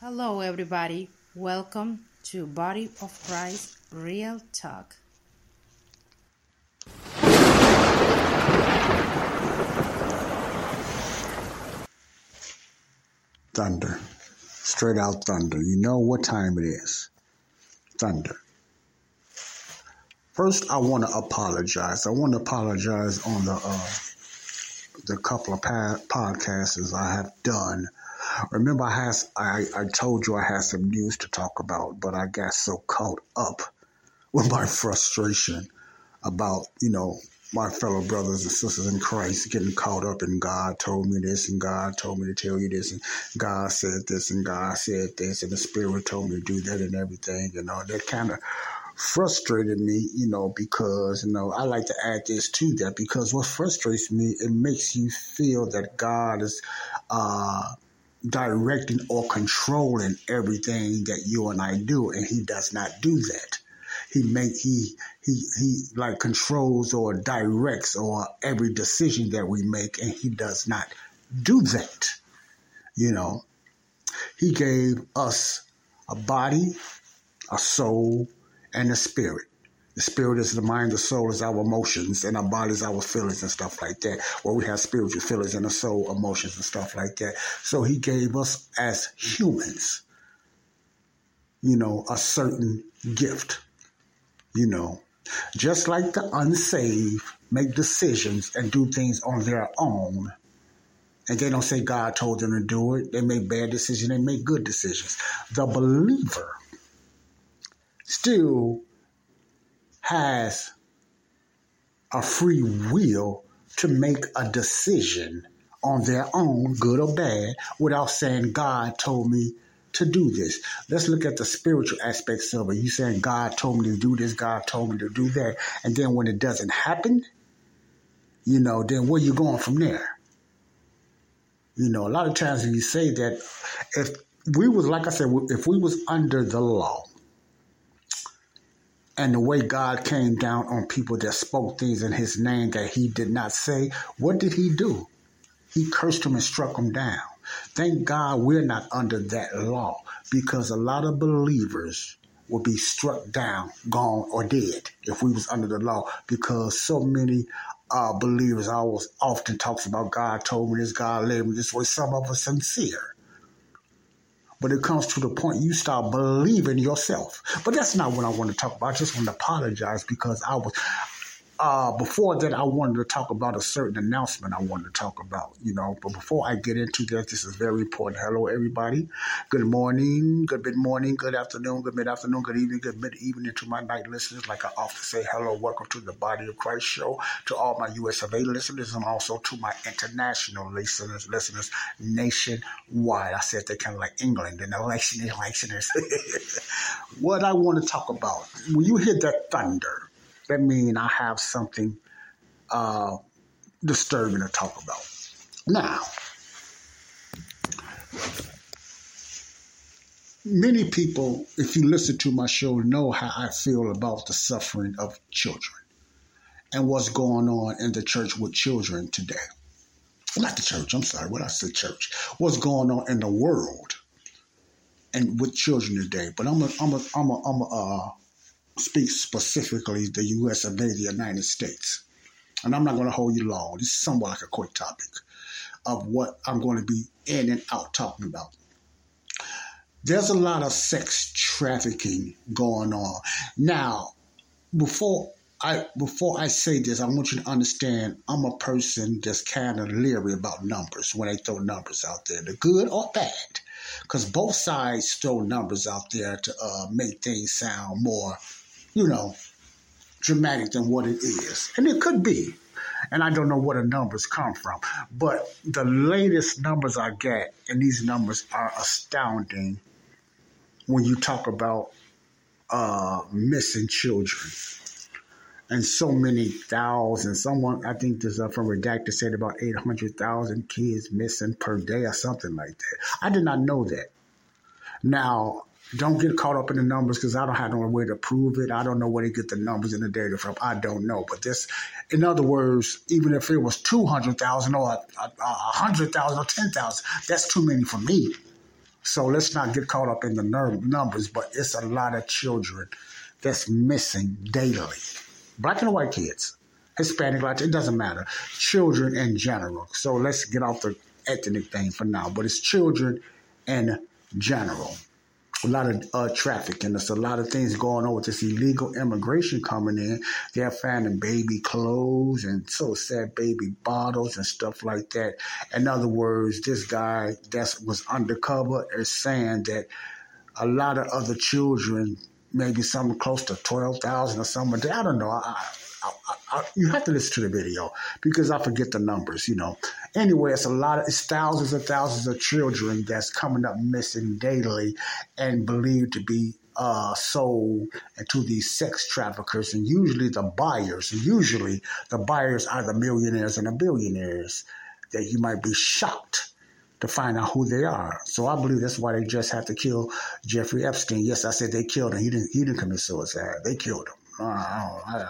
Hello, everybody. Welcome to Body of Christ Real Talk. Thunder. Straight out thunder. You know what time it is. Thunder. First, I want to apologize. I want to apologize on the uh, the couple of pa- podcasts I have done. Remember, I, has, I, I told you I had some news to talk about, but I got so caught up with my frustration about, you know, my fellow brothers and sisters in Christ getting caught up in God told me this and God told me to tell you this and God said this and God said this and the Spirit told me to do that and everything. You know, that kind of frustrated me, you know, because, you know, I like to add this to that because what frustrates me, it makes you feel that God is uh, directing or controlling everything that you and I do, and He does not do that he make he he he like controls or directs or every decision that we make and he does not do that you know he gave us a body a soul and a spirit the spirit is the mind, the soul is our emotions, and our body is our feelings and stuff like that. Well, we have spiritual feelings and a soul, emotions and stuff like that. So he gave us as humans, you know, a certain gift you know, just like the unsaved make decisions and do things on their own, and they don't say God told them to do it. They make bad decisions, they make good decisions. The believer still has a free will to make a decision on their own, good or bad, without saying, God told me to do this. Let's look at the spiritual aspects of it. You saying God told me to do this, God told me to do that, and then when it doesn't happen, you know, then where you going from there? You know, a lot of times when you say that, if we was like I said, if we was under the law, and the way God came down on people that spoke things in His name that He did not say, what did He do? He cursed them and struck them down. Thank God we're not under that law because a lot of believers would be struck down, gone, or dead if we was under the law because so many uh, believers always often talks about God told me this, God led me this way. Some of us sincere. But it comes to the point you start believing yourself. But that's not what I want to talk about. I just want to apologize because I was uh, before that, I wanted to talk about a certain announcement I wanted to talk about, you know. But before I get into that, this is very important. Hello, everybody. Good morning, good mid morning, good afternoon, good mid afternoon, good evening, good mid evening to my night listeners. Like I often say, hello, welcome to the Body of Christ show. To all my US of A listeners and also to my international listeners, listeners nationwide. I said they kind of like England and listeners, listeners. what I want to talk about when you hear that thunder that means I have something uh, disturbing to talk about. Now, many people, if you listen to my show, know how I feel about the suffering of children and what's going on in the church with children today. Not the church, I'm sorry, what I said church. What's going on in the world and with children today. But I'm a, I'm a, I'm a, I'm a, uh, speak specifically the U.S. of A, the United States. And I'm not going to hold you long. This is somewhat like a quick topic of what I'm going to be in and out talking about. There's a lot of sex trafficking going on. Now, before I before I say this, I want you to understand I'm a person that's kind of leery about numbers when they throw numbers out there, the good or bad, because both sides throw numbers out there to uh, make things sound more, you know, dramatic than what it is, and it could be. And I don't know where the numbers come from, but the latest numbers I get, and these numbers are astounding when you talk about uh, missing children and so many thousands. Someone, I think this uh, from Redacted said about 800,000 kids missing per day or something like that. I did not know that. Now, don't get caught up in the numbers because I don't have no way to prove it. I don't know where to get the numbers and the data from. I don't know. But this, in other words, even if it was 200,000 or 100,000 or 10,000, that's too many for me. So let's not get caught up in the numbers, but it's a lot of children that's missing daily black and white kids, Hispanic, Latin, it doesn't matter. Children in general. So let's get off the ethnic thing for now, but it's children in general. A lot of uh, trafficking. There's a lot of things going on with this illegal immigration coming in. They're finding baby clothes and so sad baby bottles and stuff like that. In other words, this guy that was undercover is saying that a lot of other children maybe something close to 12,000 or something. I don't know. I, I, I, you have to listen to the video because I forget the numbers, you know. Anyway, it's a lot of, it's thousands and thousands of children that's coming up missing daily and believed to be uh, sold to these sex traffickers and usually the buyers, usually the buyers are the millionaires and the billionaires that you might be shocked to find out who they are. So I believe that's why they just had to kill Jeffrey Epstein. Yes, I said they killed him. He didn't. He didn't commit suicide. They killed him. Uh, I,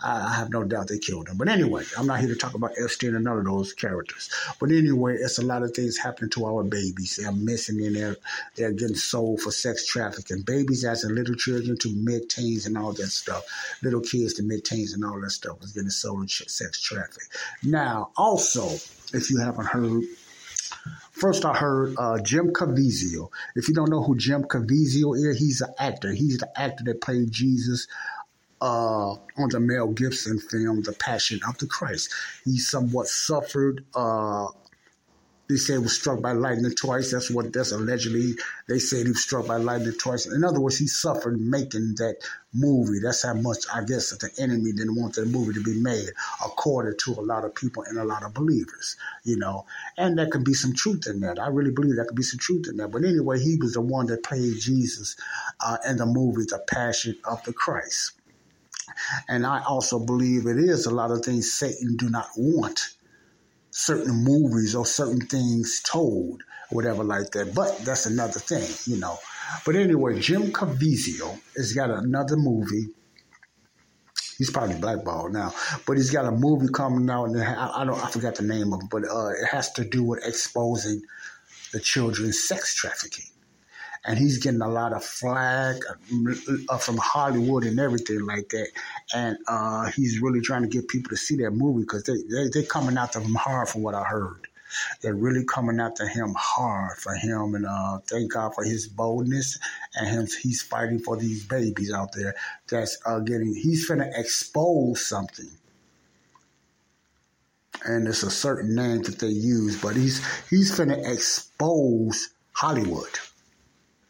I, have no doubt they killed him. But anyway, I'm not here to talk about Epstein and none of those characters. But anyway, it's a lot of things happening to our babies. They're missing and they're, they're getting sold for sex trafficking. Babies as little children to mid-teens and all that stuff. Little kids to mid-teens and all that stuff is getting sold in sex traffic. Now, also, if you haven't heard, First, I heard uh, Jim Caviezel. If you don't know who Jim Caviezel is, he's an actor. He's the actor that played Jesus uh, on the Mel Gibson film, The Passion of the Christ. He somewhat suffered uh, they say he was struck by lightning twice. That's what that's allegedly. They said he was struck by lightning twice. In other words, he suffered making that movie. That's how much I guess that the enemy didn't want that movie to be made, according to a lot of people and a lot of believers. You know, and there could be some truth in that. I really believe there could be some truth in that. But anyway, he was the one that played Jesus uh, in the movie The Passion of the Christ. And I also believe it is a lot of things Satan do not want certain movies or certain things told, whatever like that. But that's another thing, you know. But anyway, Jim Caviezel has got another movie. He's probably blackballed now, but he's got a movie coming out, and I, don't, I forgot the name of it, but uh, it has to do with exposing the children's sex trafficking and he's getting a lot of flack uh, from Hollywood and everything like that. And uh, he's really trying to get people to see that movie because they, they they coming after him hard from what I heard. They're really coming after him hard for him, and uh, thank God for his boldness and him. He's fighting for these babies out there. That's uh, getting. He's finna expose something and it's a certain name that they use, but he's he's gonna expose Hollywood.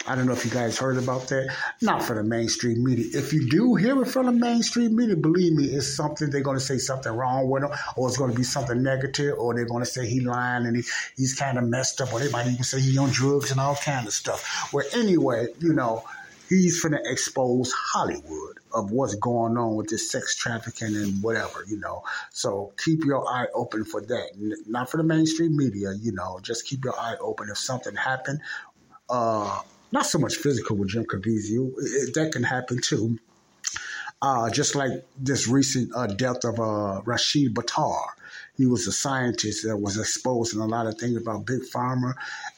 I don't know if you guys heard about that. Not for the mainstream media. If you do hear it from the mainstream media, believe me, it's something they're going to say something wrong with him, or it's going to be something negative, or they're going to say he lying and he, he's kind of messed up, or they might even say he on drugs and all kind of stuff. Well, anyway, you know, he's going to expose Hollywood of what's going on with this sex trafficking and whatever, you know. So keep your eye open for that. Not for the mainstream media, you know. Just keep your eye open. If something happened, uh, not so much physical with Jim Caviezel. That can happen too. Uh, just like this recent uh, death of uh, Rashid Buttar. He was a scientist that was exposing a lot of things about Big Pharma,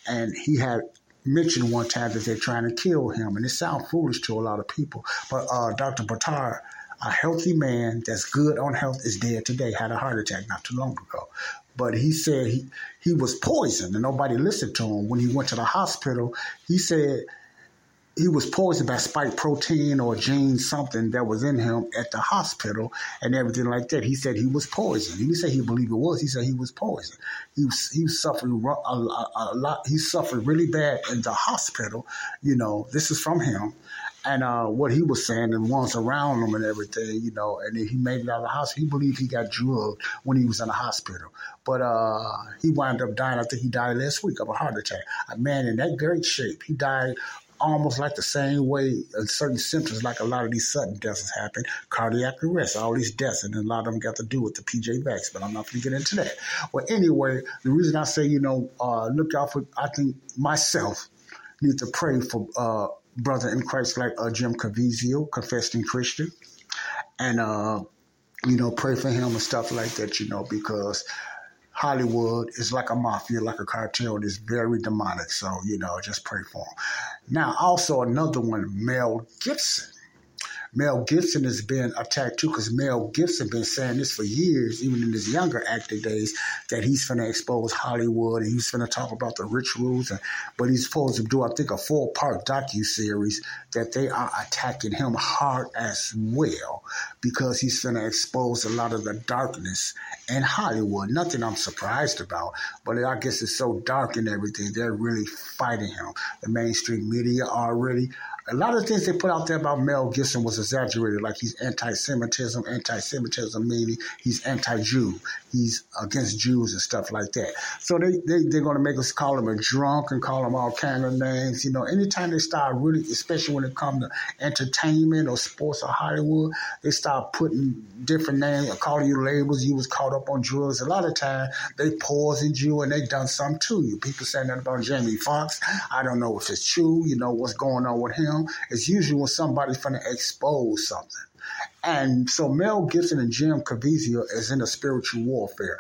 and he had mentioned one time that they're trying to kill him, and it sounds foolish to a lot of people. But uh, Dr. Buttar, a healthy man that's good on health, is dead today. Had a heart attack not too long ago. But he said he, he was poisoned and nobody listened to him. When he went to the hospital, he said he was poisoned by spike protein or gene something that was in him at the hospital and everything like that. He said he was poisoned. He didn't say he believed it was. He said he was poisoned. He was he was suffering a, a, a lot. He suffered really bad in the hospital. You know, this is from him. And uh, what he was saying, and once around him and everything, you know, and he made it out of the house. He believed he got drugged when he was in the hospital, but uh, he wound up dying. I think he died last week of a heart attack. A man in that great shape. He died almost like the same way uh, certain symptoms, like a lot of these sudden deaths happen, cardiac arrest, all these deaths, and a lot of them got to do with the PJ Vax, but I'm not going to get into that. Well, anyway, the reason I say, you know, uh, look out for, I think myself need to pray for uh, brother in Christ like uh, Jim Caviezel, confessing Christian, and, uh, you know, pray for him and stuff like that, you know, because Hollywood is like a mafia, like a cartel. It's very demonic. So, you know, just pray for him. Now, also another one, Mel Gibson. Mel Gibson has been attacked too because Mel Gibson has been saying this for years, even in his younger acting days, that he's going to expose Hollywood and he's going to talk about the rituals. And, but he's supposed to do, I think, a four part docu series that they are attacking him hard as well because he's going to expose a lot of the darkness in Hollywood. Nothing I'm surprised about, but I guess it's so dark and everything. They're really fighting him. The mainstream media already a lot of things they put out there about Mel Gibson was exaggerated, like he's anti-Semitism, anti-Semitism meaning he's anti-Jew, he's against Jews and stuff like that. So they, they they're going to make us call him a drunk and call him all kind of names. You know, anytime they start really, especially when it comes to entertainment or sports or Hollywood, they start putting different names, or calling you labels. You was caught up on drugs. A lot of time they poisoned you and they done something to you. People saying that about Jamie Foxx. I don't know if it's true. You know what's going on with him is usually when somebody's trying to expose something. And so Mel Gibson and Jim Caviezel is in a spiritual warfare.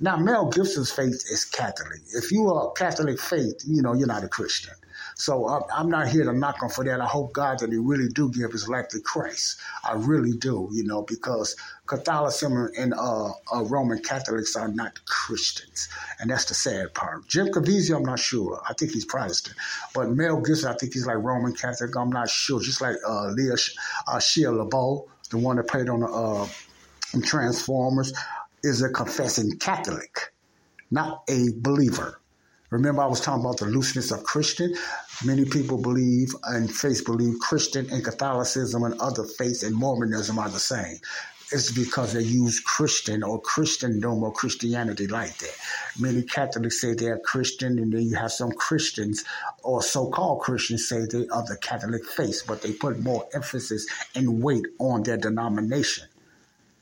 Now, Mel Gibson's faith is Catholic. If you are Catholic faith, you know, you're not a Christian. So I'm not here to knock him for that. I hope God that he really do give his life to Christ. I really do, you know, because Catholicism and uh, uh, Roman Catholics are not Christians, and that's the sad part. Jim Caviezel, I'm not sure. I think he's Protestant, but Mel Gibson, I think he's like Roman Catholic. I'm not sure. Just like uh, Leah uh, Shia LaBeouf, the one that played on the uh, Transformers, is a confessing Catholic, not a believer. Remember, I was talking about the looseness of Christian. Many people believe and faith believe Christian and Catholicism and other faiths and Mormonism are the same. It's because they use Christian or Christendom or Christianity like that. Many Catholics say they're Christian, and then you have some Christians or so-called Christians say they are of the Catholic faith, but they put more emphasis and weight on their denomination.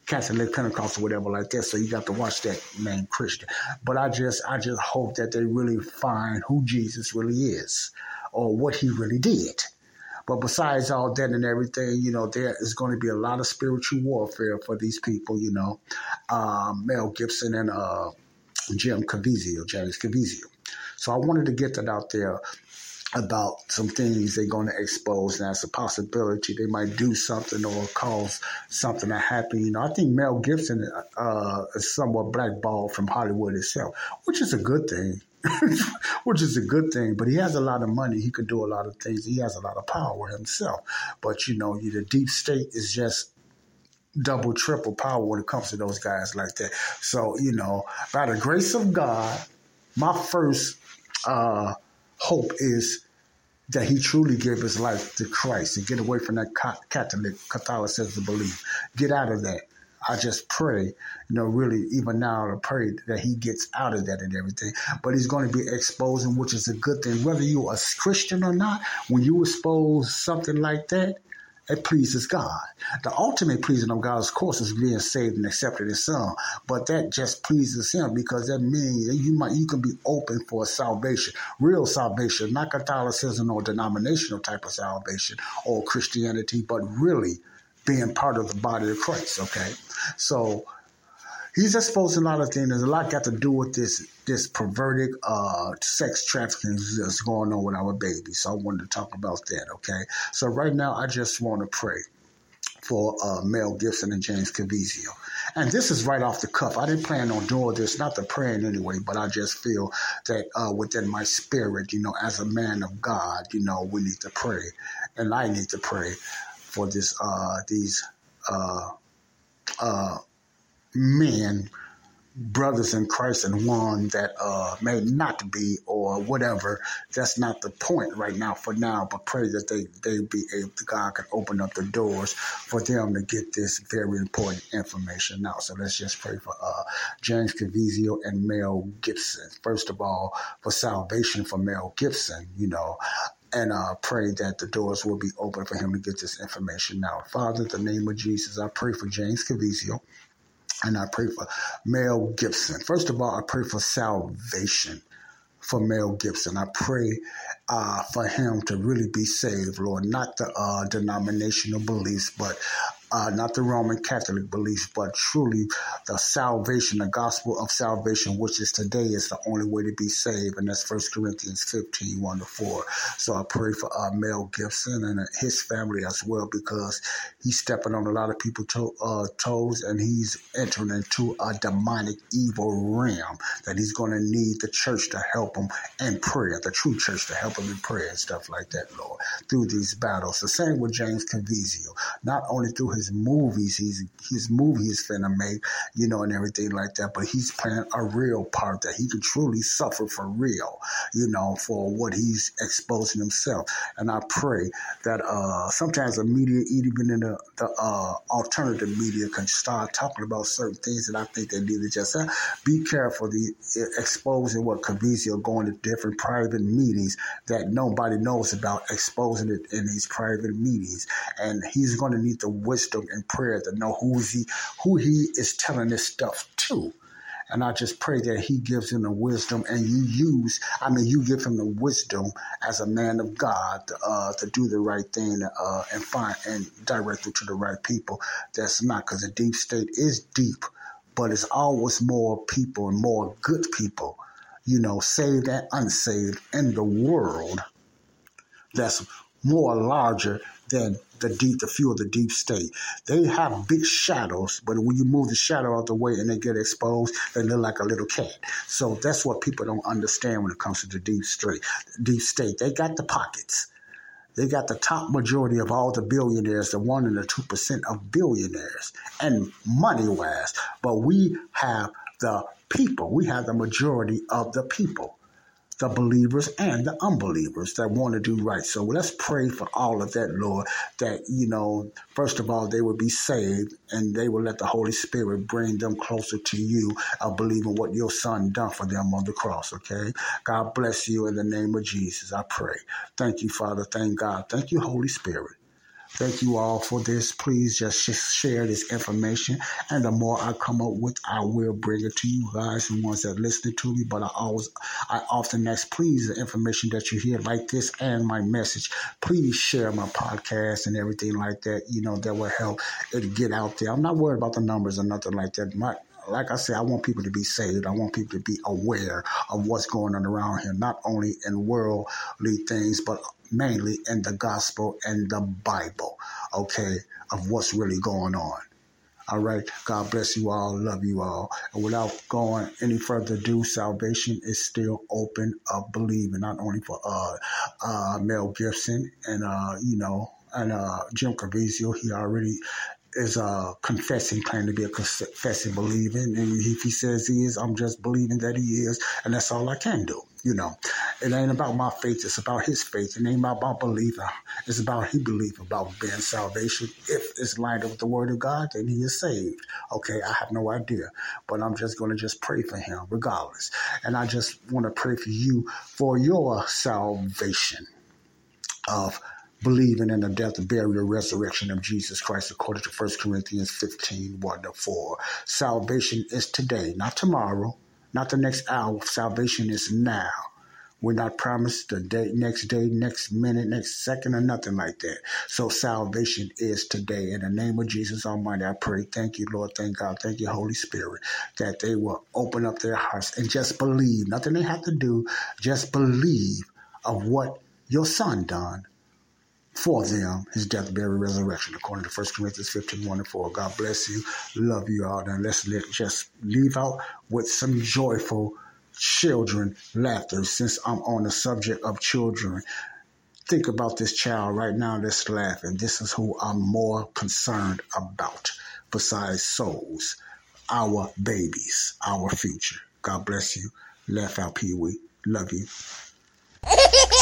Catholic Pentecostal, whatever like that. So you got to watch that name Christian. But I just I just hope that they really find who Jesus really is or what he really did. But besides all that and everything, you know, there is going to be a lot of spiritual warfare for these people, you know. Um, Mel Gibson and uh, Jim Caviezel, James Caviezel. So I wanted to get that out there about some things they're going to expose. Now, it's a possibility they might do something or cause something to happen. You know, I think Mel Gibson uh, is somewhat blackballed from Hollywood itself, which is a good thing. which is a good thing, but he has a lot of money. He could do a lot of things. He has a lot of power himself. But, you know, the deep state is just double, triple power when it comes to those guys like that. So, you know, by the grace of God, my first uh, hope is that he truly gave his life to Christ and get away from that Catholic Catholicism belief. Get out of that. I just pray, you know, really even now to pray that he gets out of that and everything. But he's going to be exposing, which is a good thing. Whether you're a Christian or not, when you expose something like that, it pleases God. The ultimate pleasing of God, of course, is being saved and accepted His Son. But that just pleases Him because that means you might you can be open for salvation, real salvation, not Catholicism or denominational type of salvation or Christianity, but really being part of the body of Christ. Okay, so he's exposed a lot of things. There's a lot got to do with this this perverted uh, sex trafficking that's going on with our babies. So I wanted to talk about that. Okay, so right now I just want to pray. for uh, Mel Gibson and James Caviezel. And this is right off the cuff. I didn't plan on doing this, not the praying anyway, but I just feel that uh, within my spirit, you know, as a man of God, you know, we need to pray, and I need to pray for this uh, these uh, uh, men brothers in Christ and one that uh, may not be or whatever. That's not the point right now for now, but pray that they, they be able to, God can open up the doors for them to get this very important information now. So let's just pray for uh, James Caviezel and Mel Gibson. First of all, for salvation for Mel Gibson, you know, and uh, pray that the doors will be open for him to get this information now. Father, in the name of Jesus, I pray for James Caviezel. And I pray for Mel Gibson. First of all, I pray for salvation for Mel Gibson. I pray uh, for him to really be saved, Lord, not the uh, denominational beliefs, but uh, not the Roman Catholic beliefs, but truly the salvation, the gospel of salvation, which is today is the only way to be saved. And that's First Corinthians 15, 1 to 4. So I pray for uh, Mel Gibson and his family as well, because he's stepping on a lot of people's to- uh, toes and he's entering into a demonic evil realm that he's going to need the church to help him in prayer, the true church to help him in prayer and stuff like that, Lord, through these battles. The same with James Caviezel, not only through his movies. He's his movie is finna make, you know, and everything like that. But he's playing a real part that he can truly suffer for real, you know, for what he's exposing himself. And I pray that uh, sometimes the media, even in the, the uh, alternative media, can start talking about certain things that I think they need to just uh, be careful. The exposing what Caviezel going to different private meetings that nobody knows about, exposing it in these private meetings, and he's going to need the wisdom and prayer to know who he who he is telling this stuff to. And I just pray that he gives him the wisdom and you use, I mean, you give him the wisdom as a man of God uh, to do the right thing uh, and find and direct it to the right people. That's not because the deep state is deep, but it's always more people and more good people, you know, saved and unsaved in the world that's more larger than the deep, the few of the deep state. They have big shadows, but when you move the shadow out the way and they get exposed, they look like a little cat. So that's what people don't understand when it comes to the deep state. Deep state, they got the pockets. They got the top majority of all the billionaires, the one and the two percent of billionaires, and money wise. But we have the people. We have the majority of the people the believers and the unbelievers that want to do right. So let's pray for all of that, Lord, that, you know, first of all, they will be saved and they will let the Holy Spirit bring them closer to you of believing what your son done for them on the cross, okay? God bless you in the name of Jesus, I pray. Thank you, Father. Thank God. Thank you, Holy Spirit. Thank you all for this. Please just share this information. And the more I come up with, I will bring it to you guys, the ones that listen to me. But I always, I often ask, please, the information that you hear like this and my message, please share my podcast and everything like that. You know, that will help it get out there. I'm not worried about the numbers or nothing like that. My, like I said, I want people to be saved. I want people to be aware of what's going on around here, not only in worldly things, but mainly in the gospel and the Bible, okay, of what's really going on. All right. God bless you all. Love you all. And without going any further ado, salvation is still open of believing, not only for uh, uh, Mel Gibson and, uh, you know, and uh, Jim Caviezel. He already is uh, confessing, claiming to be a confessing, believing. And if he says he is, I'm just believing that he is. And that's all I can do. You know, it ain't about my faith. It's about his faith. It ain't about my believing. It's about he belief about being salvation. If it's lined up with the word of God, then he is saved. Okay, I have no idea. But I'm just going to just pray for him regardless. And I just want to pray for you for your salvation of believing in the death, burial, resurrection of Jesus Christ, according to 1 Corinthians 15 1 to 4. Salvation is today, not tomorrow, not the next hour. Salvation is now. We're not promised the day, next day, next minute, next second, or nothing like that. So salvation is today. In the name of Jesus Almighty, I pray. Thank you, Lord. Thank God. Thank you, Holy Spirit, that they will open up their hearts and just believe. Nothing they have to do. Just believe of what your son done for them his death, burial, resurrection, according to 1 Corinthians 15 1 and 4. God bless you. Love you all. And let's let, just leave out with some joyful children laughter since I'm on the subject of children. Think about this child right now that's laughing. This is who I'm more concerned about besides souls, our babies, our future. God bless you. Laugh out, Pee Wee. Love you.